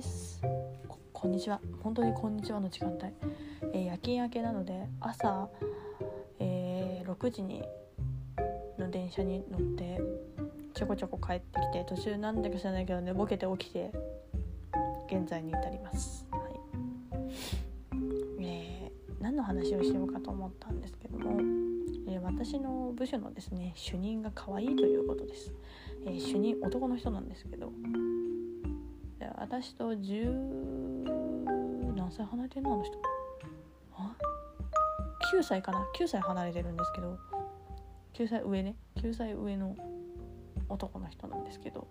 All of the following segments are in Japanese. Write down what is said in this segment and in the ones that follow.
です。こんにちは。本当にこんにちはの時間帯、えー夜勤明けなので朝、えー6時にの電車に乗ってちょこちょこ帰ってきて途中なんだか知らないけど寝ぼけて起きて現在に至ります、はい。えー何の話をしようかと思ったんですけども、えー私の部署のですね主任が可愛いということです、えー主任男の人なんですけど私と10何歳離れてるのあの人。あ？9歳かな？9歳離れてるんですけど9歳上ね。9歳上の男の人なんですけど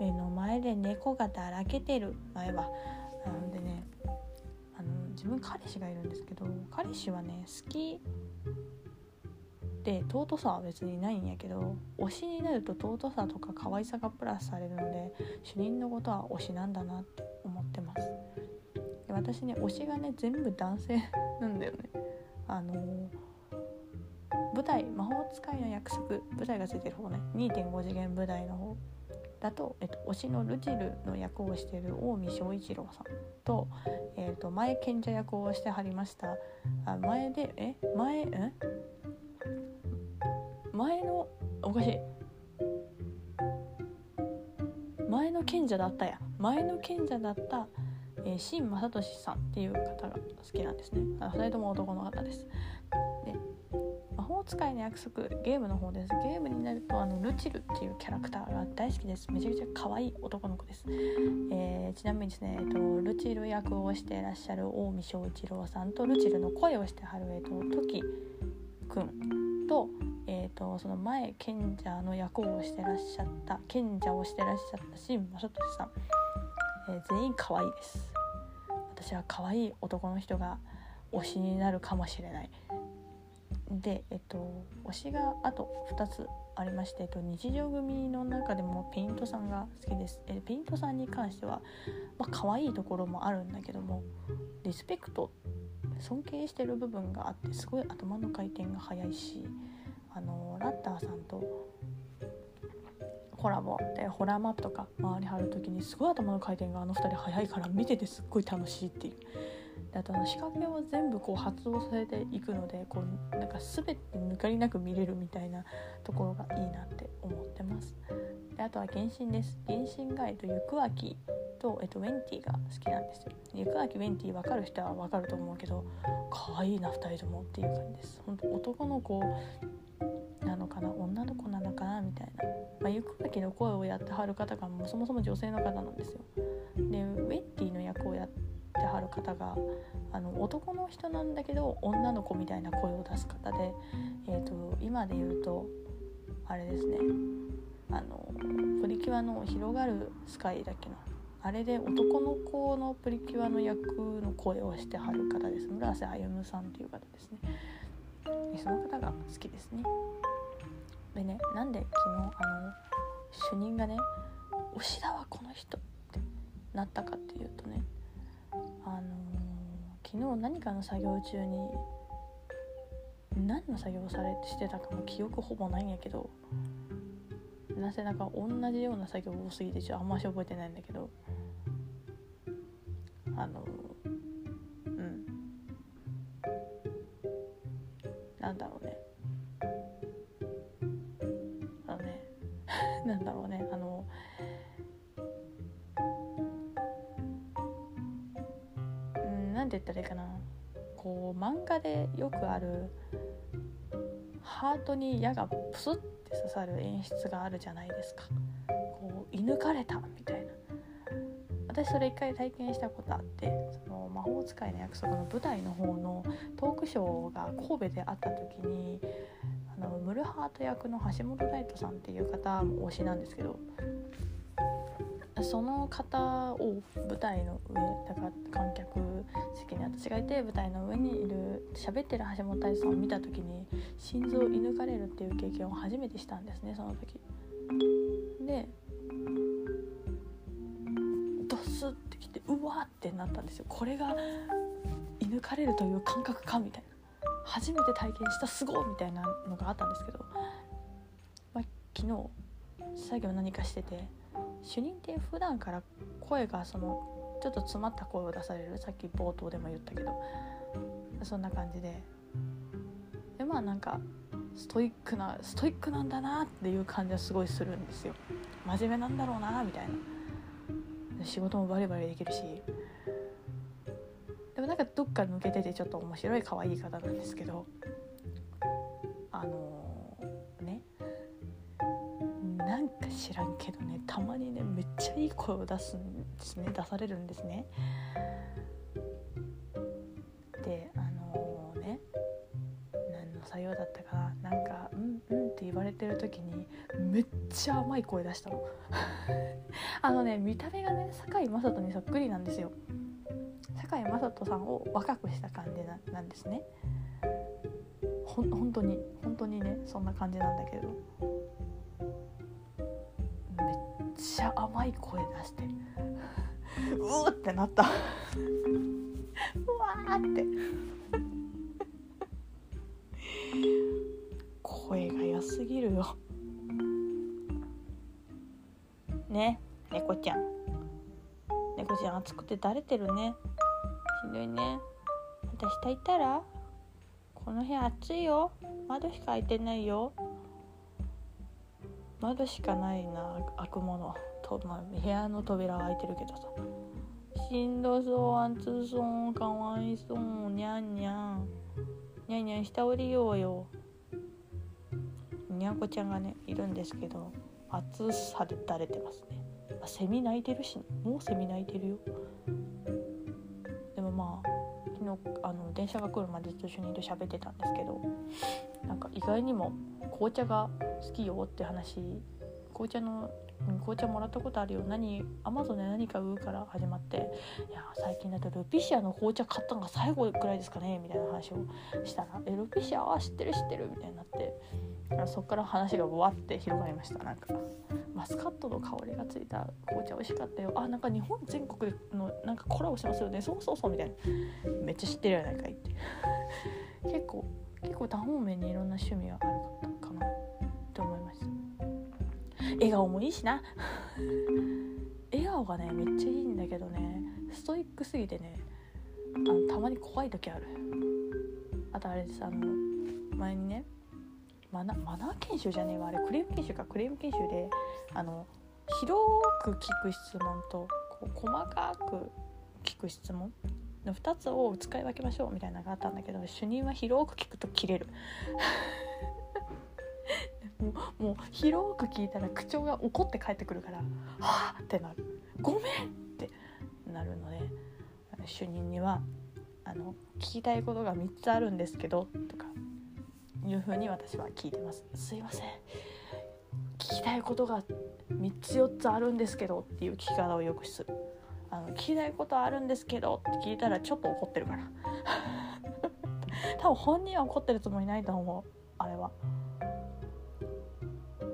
目の前で猫がだらけてる。前はなのでねあの自分彼氏がいるんですけど彼氏はね好きで尊さは別にないんやけど推しになると尊さとか可愛さがプラスされるので主任のことは推しなんだなって思ってます。で私ね推しがね全部男性なんだよね。あの舞台「魔法使いの約束」舞台がついてる方ね。2.5次元舞台の方。だと、えっと、推しのルチルの役をしてる近江翔一郎さん。と,、えっと前賢者役をしてはりました。あ前でえ？前え？前のおかしい。前の賢者だったや。前の賢者だった、えー、新正俊さんっていう方が好きなんですね。あ2人とも男の方です。で魔法使いの約束ゲームの方です。ゲームになるとあのルチルっていうキャラクターが大好きです。めちゃくちゃ可愛い男の子です、えーちなみにですね、えっと、ルチル役をしていらっしゃる近江翔一郎さんとルチルの声をしてはる、えっと、トキくんと,、とその前賢者の役をしてらっしゃった賢者をしてらっしゃった新正俊さん、えー全員可愛いです。私は可愛い男の人が推しになるかもしれない。でえっと推しがあと2つありまして、えっと、日常組の中でもペイントさんが好きです、えペイントさんに関しては、まあ可愛いところもあるんだけどもリスペクト尊敬してる部分があってすごい頭の回転が速いしあのラッターさんとコラボでホラーマップとか周り張る時にすごい頭の回転があの2人速いから見ててすっごい楽しいっていう。であとあの仕掛けを全部こう発動させていくのでこうなんか全て抜かりなく見れるみたいなところがいいなって思ってます。であとは原神です。原神が、えっと、ゆくあきと、えっと、ウェンティが好きなんですよ。ゆくあきウェンティ分かる人は分かると思うけど可愛いな2人ともっていう感じです。本当男の子なのかな？女の子なのかな？みたいな、まあ、ゆくあきの声をやってはる方がもうそもそも女性の方なんですよ。でウェンティの役をやってはる方があの男の人なんだけど女の子みたいな声を出す方で、えー、と今で言うとあれですね。あのプリキュアの「広がるスカイ」だっけな。あれで男の子のプリキュアの役の声をしてはる方です。村瀬歩さんっていう方ですね。その方が好きですね。でねなんで昨日あの主任がね「推しだわこの人」ってなったかっていうとねあの昨日何かの作業中に何の作業をされしてたかも記憶ほぼないんやけどなぜだか同じような作業多すぎてちょっとあんまし覚えてないんだけどあのううんなんて言ったらいいかな。こう漫画でよくあるハートに矢がプスッて刺さる演出があるじゃないですか。こう射抜かれたみたいな。私それ一回体験したことあってその魔法使いの約束の舞台の方のトークショーが神戸であった時にあのムルハート役の橋本大斗さんっていう方も推しなんですけどその方を舞台の上だから観客席に私がいて舞台の上にいる喋ってる橋本大斗さんを見た時に心臓を射抜かれるっていう経験を初めてしたんですねその時。でドスってきてうわってなったんですよこれが射抜かれるという感覚かみたいな初めて体験したすごいみたいなのがあったんですけど、まあ、昨日作業何かしてて主任って普段から声がそのちょっと詰まった声を出されるさっき冒頭でも言ったけどそんな感じででまあなんかストイックなストイックなんだなっていう感じはすごいするんですよ。真面目なんだろうなみたいな。仕事もバリバリできるしでもなんかどっか抜けててちょっと面白い可愛い方なんですけどあのー、ね。なんか知らんけどねたまにねめっちゃいい声を出すんですね。出されるんですね。であのー、ね。何の作業だったかななんか「うんうん」って言われてる時にめっちゃ甘い声出したの。あのね見た目がね堺雅人にそっくりなんですよ。堺雅人さんを若くした感じなんですね。ほ本当に本当にねそんな感じなんだけど。めっちゃ甘い声出してうーってなった。うわーって。声が良すぎるよ。ね猫ちゃん。猫ちゃん暑くてだれてるね。しんどいね。私下いたらこの部屋暑いよ。窓しか開いてないよ。窓しかないな開くものと、まあ、部屋の扉は開いてるけどさ。しんどそう。暑そう。かわいそう。にゃんにゃんにゃんにゃん下降りようよ。にゃんこちゃんがねいるんですけど暑さでだれてますね。セミ鳴いてるし、もうセミ鳴いてるよ。のあの電車が来るまでずっと一緒にいる喋ってたんですけどなんか意外にも紅茶が好きよって話紅茶の紅茶もらったことあるよ。何アマゾンで何か売うから始まっていや最近だとルピシアの紅茶買ったのが最後くらいですかねみたいな話をしたら「えルピシアは知ってる知ってる」みたいになってそっから話がわって広がりました。なんかマスカットの香りがついた。紅茶美味しかったよ。あなんか日本全国のなんかコラボしますよね。そうそうそうみたいな。めっちゃ知ってるやないかいって。結構結構多方面にいろんな趣味があるかなって思いました。笑顔もいいしな。笑顔がねめっちゃいいんだけどね。ストイックすぎてねあのたまに怖い時ある。あとあれです。あの前にねマナマナー研修じゃねえわあれクレーム研修かクレーム研修であの広く聞く質問とこう細かく聞く質問の2つを使い分けましょうみたいなのがあったんだけど主任は広く聞くと切れる もうもう広く聞いたら口調が怒って帰ってくるから「はあ!」ってなる「ごめん!」ってなるので主任にはあの「聞きたいことが3つあるんですけど」とかいうふうに私は聞いてます。すいません。聞きたいことが3つ4つあるんですけどっていう聞き方をよくする。あの聞きたいことあるんですけどって聞いたらちょっと怒ってるから。多分本人は怒ってるつもりないと思うあれは。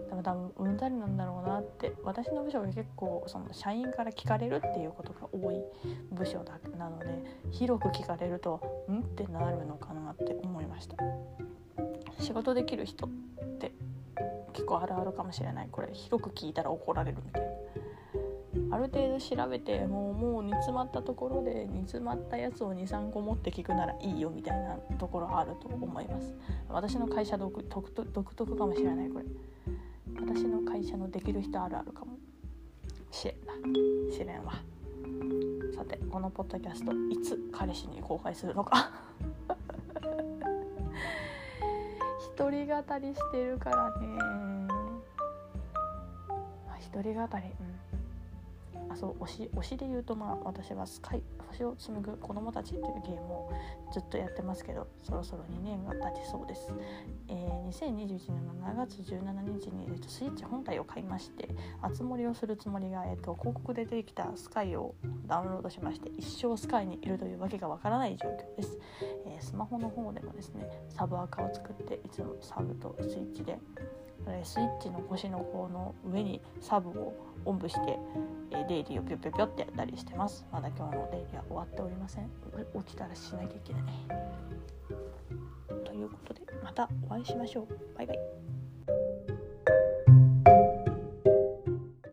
でも多分うんざりなんだろうなって私の部署が結構その社員から聞かれるっていうことが多い部署だなので広く聞かれるとん？ってなるのかなって思いました。仕事できる人って結構あるあるかもしれない。これ広く聞いたら怒られるみたいな。ある程度調べてもうもう煮詰まったところで煮詰まったやつを23個持って聞くならいいよみたいなところあると思います。私の会社独特独特かもしれないこれ。私の会社のできる人あるあるかもしれんなしれんわ。さてこのポッドキャストいつ彼氏に公開するのか。一人語りしてるからね。一人語りうん。そう推し推しで言うとまあ私はスカイ星を紡ぐ子供たちというゲームをずっとやってますけどそろそろ2年が経ちそうです、えー、2021年の7月17日に、えー、とスイッチ本体を買いまして熱盛をするつもりが、えー、と広告で出てきたスカイをダウンロードしまして一生スカイにいるというわけがわからない状況です、えー、スマホの方でもですねサブアカを作っていつもサブとスイッチでスイッチの腰の方の上にサブをおんぶして、えデイリーをぴょぴょぴょってやったりしてます。まだ今日のデイリーは終わっておりません。起きたらしなきゃいけない。ということでまたお会いしましょう。バイバイ。